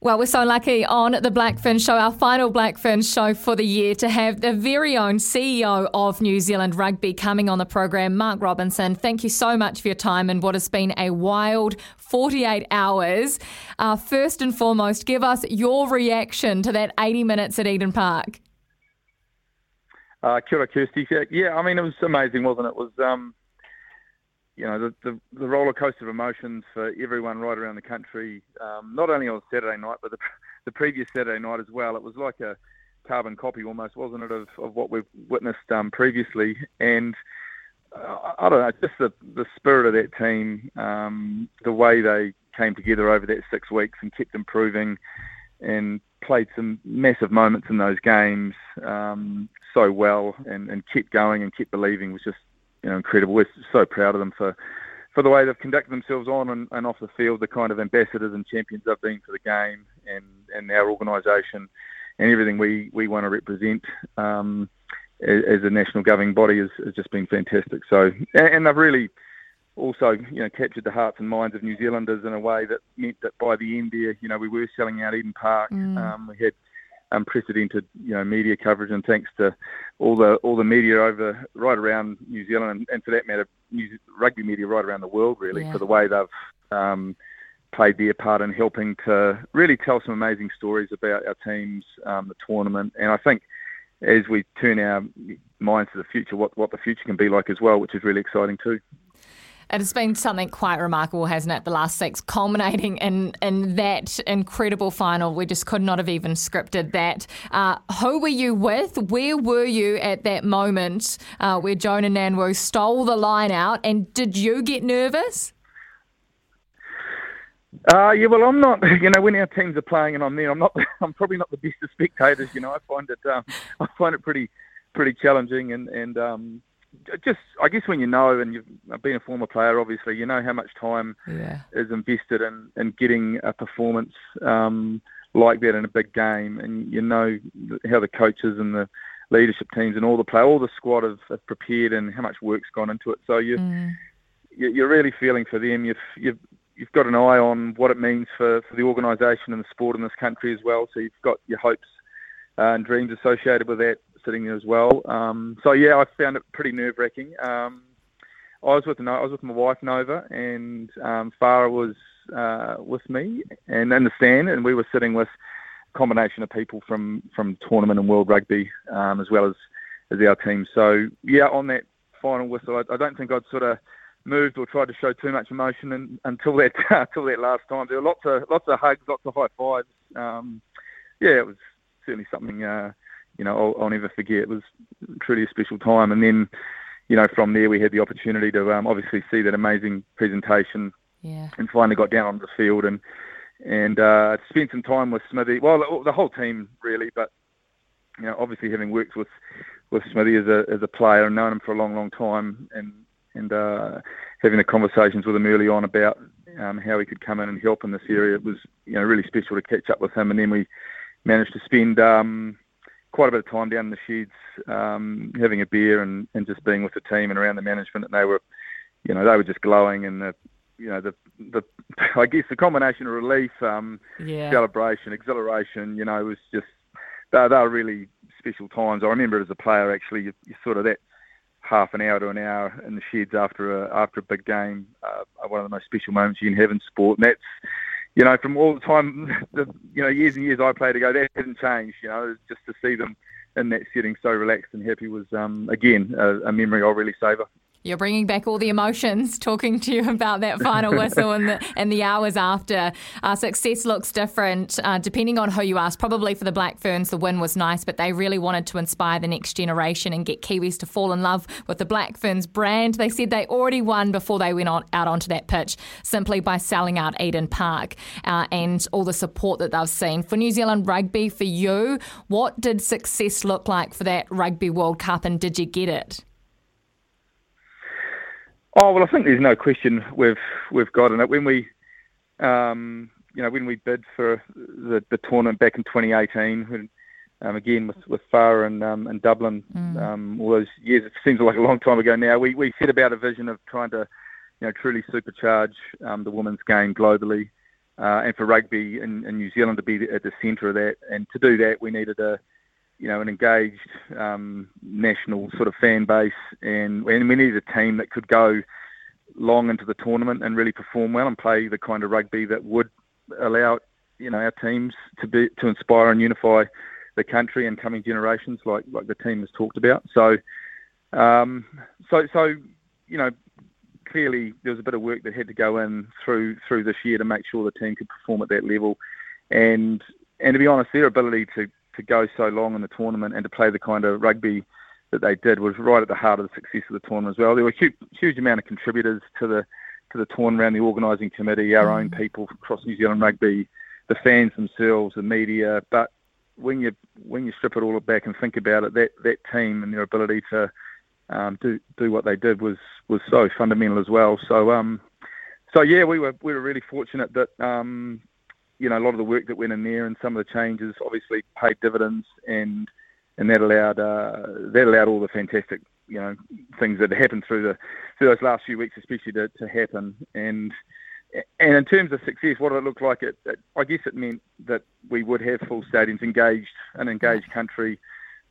Well, we're so lucky on the Black Fern Show, our final Black Fern show for the year, to have the very own CEO of New Zealand Rugby coming on the program, Mark Robinson. Thank you so much for your time and what has been a wild 48 hours. Uh, first and foremost, give us your reaction to that 80 minutes at Eden Park. Uh, kia ora, Kirsty. Yeah, I mean, it was amazing, wasn't it? It was. Um you know, the, the, the roller coaster of emotions for everyone right around the country, um, not only on Saturday night, but the, the previous Saturday night as well. It was like a carbon copy almost, wasn't it, of, of what we've witnessed um, previously. And uh, I don't know, just the, the spirit of that team, um, the way they came together over that six weeks and kept improving and played some massive moments in those games um, so well and, and kept going and kept believing was just you know, incredible. We're so proud of them for for the way they've conducted themselves on and, and off the field, the kind of ambassadors and champions they've been for the game and, and our organisation and everything we, we want to represent um, as, a national governing body has, has just been fantastic. So, and, and, they've really also, you know, captured the hearts and minds of New Zealanders in a way that meant that by the end there, you know, we were selling out Eden Park. Mm. Um, we had unprecedented, you know, media coverage, and thanks to all the all the media over right around New Zealand, and, and for that matter, New, rugby media right around the world, really, yeah. for the way they've um, played their part in helping to really tell some amazing stories about our teams, um, the tournament, and I think as we turn our minds to the future, what what the future can be like as well, which is really exciting too. It has been something quite remarkable, hasn't it? The last six, culminating in in that incredible final. We just could not have even scripted that. Uh, who were you with? Where were you at that moment uh, where Joanah Ngan-Woo stole the line out? And did you get nervous? Uh, yeah, well, I'm not. You know, when our teams are playing and I'm there, I'm not. I'm probably not the best of spectators. You know, I find it. Um, I find it pretty, pretty challenging, and and um, just I guess when you know and you've been a former player, obviously you know how much time yeah. is invested in, in getting a performance um, like that in a big game, and you know how the coaches and the leadership teams and all the play, all the squad have, have prepared and how much work's gone into it. So you, mm. you're really feeling for them. You've, you've you've got an eye on what it means for, for the organisation and the sport in this country as well. So you've got your hopes uh, and dreams associated with that sitting there as well. Um, so yeah, I found it pretty nerve wracking. Um, I was with I was with my wife Nova, and um, Farah was uh, with me and in the stand, and we were sitting with a combination of people from from tournament and World Rugby um, as well as as our team. So yeah, on that final whistle, I, I don't think I'd sort of moved or tried to show too much emotion in, until that until that last time. There were lots of lots of hugs, lots of high fives. Um, yeah, it was certainly something. Uh, you know, I'll, I'll, never forget. It was truly a special time. And then, you know, from there we had the opportunity to um, obviously see that amazing presentation, yeah. and finally got down on the field and and uh, spent some time with Smithy. Well, the whole team really, but you know, obviously having worked with with Smithy as a as a player and known him for a long, long time, and and uh, having the conversations with him early on about um, how he could come in and help in this area, it was you know really special to catch up with him. And then we managed to spend um, quite a bit of time down in the sheds, um, having a beer and, and just being with the team and around the management. And they were, you know, they were just glowing and the, you know, the the I guess the combination of relief, um, yeah. celebration, exhilaration, you know, was just they, they were really special times. I remember as a player actually, you, you sort of that half an hour to an hour in the sheds after a after a big game, uh, one of the most special moments you can have in sport. And that's you know, from all the time, the, you know, years and years I played ago, that hasn't changed. You know, just to see them in that setting so relaxed and happy was, um, again, a, a memory I'll really savour. You're bringing back all the emotions talking to you about that final whistle and the, and the hours after. Uh, success looks different uh, depending on who you ask. Probably for the Black Ferns, the win was nice, but they really wanted to inspire the next generation and get Kiwis to fall in love with the Black Ferns brand. They said they already won before they went on, out onto that pitch simply by selling out Eden Park uh, and all the support that they've seen. For New Zealand Rugby, for you, what did success look like for that Rugby World Cup and did you get it? Oh well, I think there's no question we've we've gotten it when we, um, you know, when we bid for the, the tournament back in 2018. When, um, again with with Farah and um, and Dublin, mm. um, all those years. It seems like a long time ago now. We we set about a vision of trying to, you know, truly supercharge um, the women's game globally, uh, and for rugby in, in, New Zealand to be at the centre of that. And to do that, we needed a, you know, an engaged um, national sort of fan base, and, and we needed a team that could go long into the tournament and really perform well and play the kind of rugby that would allow, you know, our teams to be to inspire and unify the country and coming generations, like like the team has talked about. So, um, so so you know, clearly there was a bit of work that had to go in through through this year to make sure the team could perform at that level, and and to be honest, their ability to to go so long in the tournament and to play the kind of rugby that they did was right at the heart of the success of the tournament as well. There were a huge, huge amount of contributors to the to the tournament around the organising committee, our mm. own people across New Zealand rugby, the fans themselves, the media. But when you when you strip it all back and think about it, that that team and their ability to um, do do what they did was was so fundamental as well. So um, so yeah, we were we were really fortunate that um, you know a lot of the work that went in there and some of the changes obviously paid dividends and and that allowed uh, that allowed all the fantastic you know things that happened through the through those last few weeks, especially to, to happen and. And in terms of success, what did it look like? It, it, I guess it meant that we would have full stadiums, engaged, an engaged country,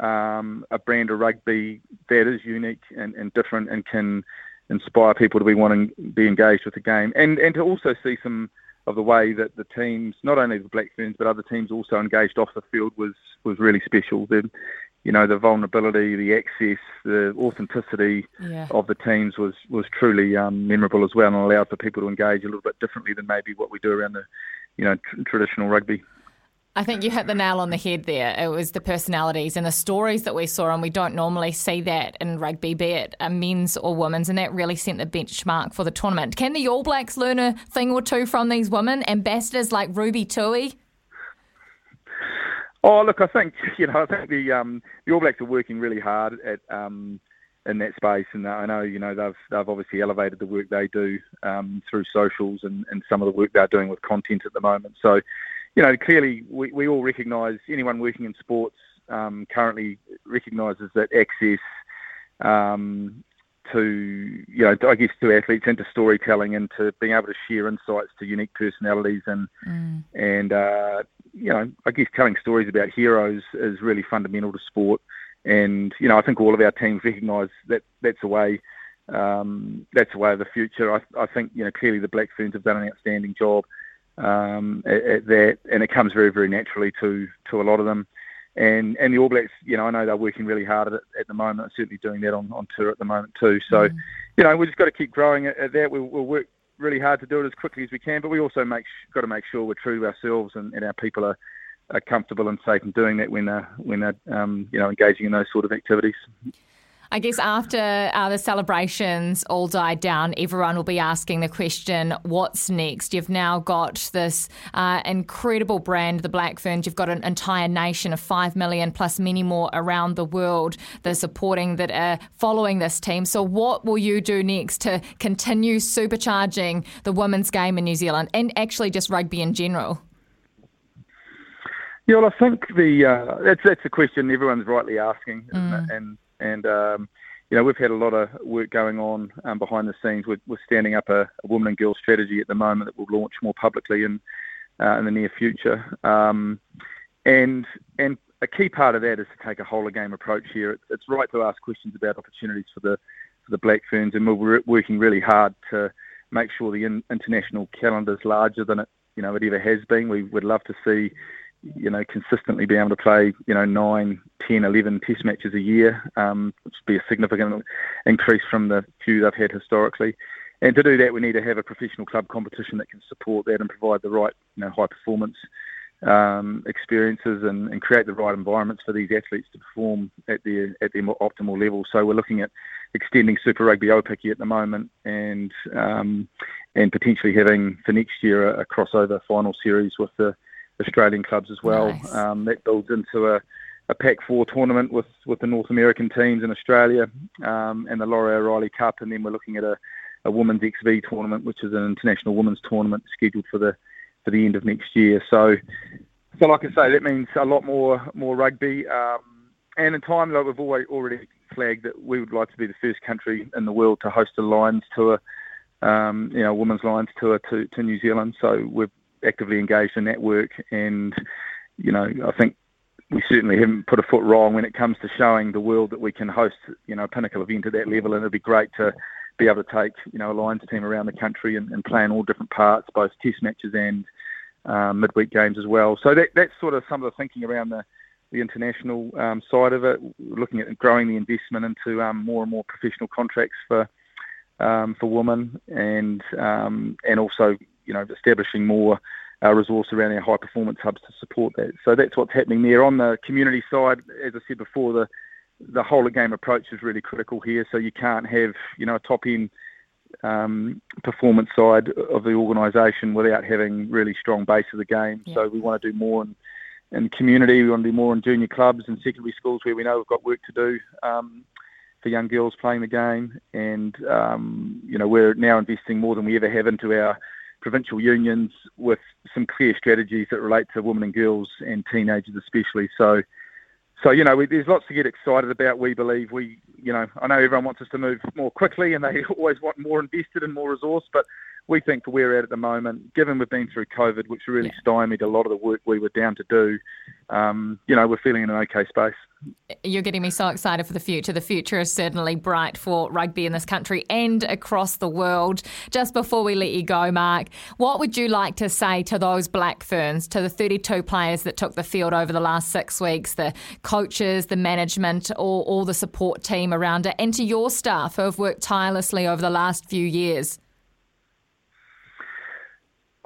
um, a brand of rugby that is unique and, and different and can inspire people to be wanting be engaged with the game and and to also see some of the way that the teams, not only the Black Ferns but other teams, also engaged off the field was was really special. The, you know, the vulnerability, the access, the authenticity yeah. of the teams was was truly um, memorable as well, and allowed for people to engage a little bit differently than maybe what we do around the, you know, tr- traditional rugby. I think you hit the nail on the head there. It was the personalities and the stories that we saw, and we don't normally see that in rugby, be it men's or women's, and that really set the benchmark for the tournament. Can the All Blacks learn a thing or two from these women, ambassadors like Ruby Tui? Oh, look, I think you know, I think the um, the All Blacks are working really hard at um, in that space, and I know you know they've they've obviously elevated the work they do um, through socials and, and some of the work they're doing with content at the moment. So you know, clearly we, we all recognise anyone working in sports um, currently recognises that access um, to, you know, I guess to athletes and to storytelling and to being able to share insights to unique personalities and mm. and uh, you know, I guess telling stories about heroes is really fundamental to sport. And you know, I think all of our teams recognise that that's the way. Um, that's the way of the future. I, I think you know clearly the Black Ferns have done an outstanding job um, at, at that, and it comes very, very naturally to to a lot of them. And and the All Blacks, you know, I know they're working really hard at it at the moment. certainly doing that on, on tour at the moment too. So, mm. you know, we just got to keep growing at, at that. We'll, we'll, work really hard to do it as quickly as we can, but we also make got to make sure we're true to ourselves and, and our people are, are comfortable and safe in doing that when they're when they're um, you know engaging in those sort of activities. I guess after uh, the celebrations all died down, everyone will be asking the question, what's next? You've now got this uh, incredible brand, the Black Ferns. You've got an entire nation of 5 million plus many more around the world that are supporting, that are following this team. So, what will you do next to continue supercharging the women's game in New Zealand and actually just rugby in general? Yeah, well, I think the uh, that's that's a question everyone's rightly asking, mm. and and um, you know we've had a lot of work going on um, behind the scenes. We're, we're standing up a, a, woman and girl strategy at the moment that we'll launch more publicly in uh, in the near future. Um, and and a key part of that is to take a whole of game approach here. It's, it's right to ask questions about opportunities for the for the Black Ferns, and we're working really hard to make sure the in, international calendar is larger than it you know it ever has been. We would love to see you know, consistently be able to play, you know, nine, 10, 11 test matches a year, um, which would be a significant increase from the few they've had historically. And to do that, we need to have a professional club competition that can support that and provide the right, you know, high performance um, experiences and, and, create the right environments for these athletes to perform at their at their optimal level. So we're looking at extending Super Rugby Aupiki at the moment, and um, and potentially having for next year a, a crossover final series with the Australian clubs as well. Nice. Um, that builds into a, a Pac Four tournament with, with the North American teams in Australia um, and the Laurie O'Reilly Cup, and then we're looking at a, a women's XV tournament, which is an international women's tournament scheduled for the for the end of next year. So, so like I say, that means a lot more more rugby. Um, and in time, like we've always already flagged that we would like to be the first country in the world to host a Lions tour, um, you know, women's Lions tour to, to New Zealand. So we've actively engaged in that work, and you know, I think we certainly haven't put a foot wrong when it comes to showing the world that we can host, you know, a pinnacle event at that level, and it'd be great to be able to take, you know, a Lions team around the country and, and play in all different parts, both Test matches and um, midweek games as well. So that, that's sort of some of the thinking around the the international um, side of it, looking at growing the investment into um, more and more professional contracts for um, for women, and um, and also you know establishing more uh, resource around our high performance hubs to support that. So that's what's happening there. On the community side, as I said before, the the whole of game approach is really critical here. So you can't have you know a top end um, performance side of the organisation without having really strong base of the game. Yeah. So we want to do more in, in community. We want to do more in junior clubs and secondary schools where we know we've got work to do. Um, for young girls playing the game, and um, you know we're now investing more than we ever have into our provincial unions with some clear strategies that relate to women and girls and teenagers especially. So, so you know, we, there's lots to get excited about. We believe we, you know, I know everyone wants us to move more quickly and they always want more invested and more resource, but we think we're at at the moment, given we've been through COVID, which really yeah. stymied a lot of the work we were down to do, um, you know, we're feeling in an okay space. You're getting me so excited for the future. The future is certainly bright for rugby in this country and across the world. Just before we let you go, Mark, what would you like to say to those Black Ferns, to the 32 players that took the field over the last six weeks, the coaches, the management, all, all the support team around it, and to your staff who have worked tirelessly over the last few years?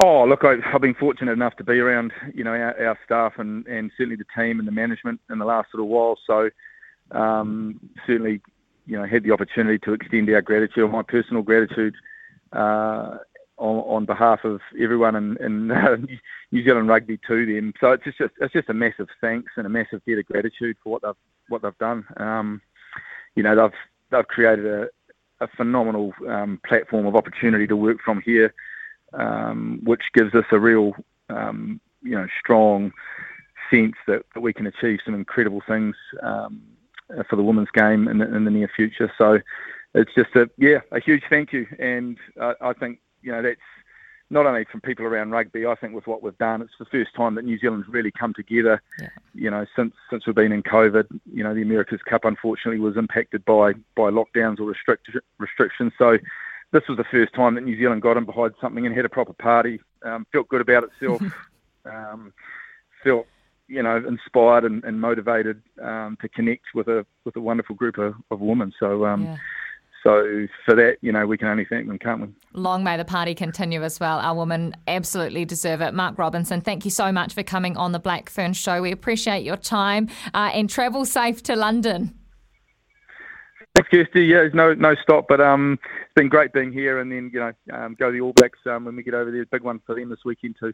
Oh, look, I, have been fortunate enough to be around, you know, our, our, staff and, and certainly the team and the management in the last little while. So, um, certainly, you know, had the opportunity to extend our gratitude, my personal gratitude, uh, on, on, behalf of everyone in, in uh, New Zealand rugby to them. So it's just it's just a massive thanks and a massive debt of gratitude for what they've what they've done. Um, you know, they've they've created a, a phenomenal um, platform of opportunity to work from here um, which gives us a real, um, you know, strong sense that, that, we can achieve some incredible things um, for the women's game in the, in the, near future. So it's just a yeah, a huge thank you, and uh, I think you know that's not only from people around rugby. I think with what we've done, it's the first time that New Zealand's really come together. Yeah. You know, since since we've been in COVID. You know, the America's Cup unfortunately was impacted by by lockdowns or restrict, restrictions. So this was the first time that New Zealand got in behind something and had a proper party. Um, felt good about itself. um, felt you know inspired and, and motivated um, to connect with a with a wonderful group of, of women. So. Um, yeah. So for that, you know, we can only thank them, can't we? Long may the party continue as well. Our women absolutely deserve it. Mark Robinson, thank you so much for coming on the Black Fern Show. We appreciate your time uh, and travel safe to London. Thanks, Kirsty. Yeah, there's no no stop, but um, it's been great being here, and then you know, um, go the All Blacks um, when we get over there. Big one for them this weekend too.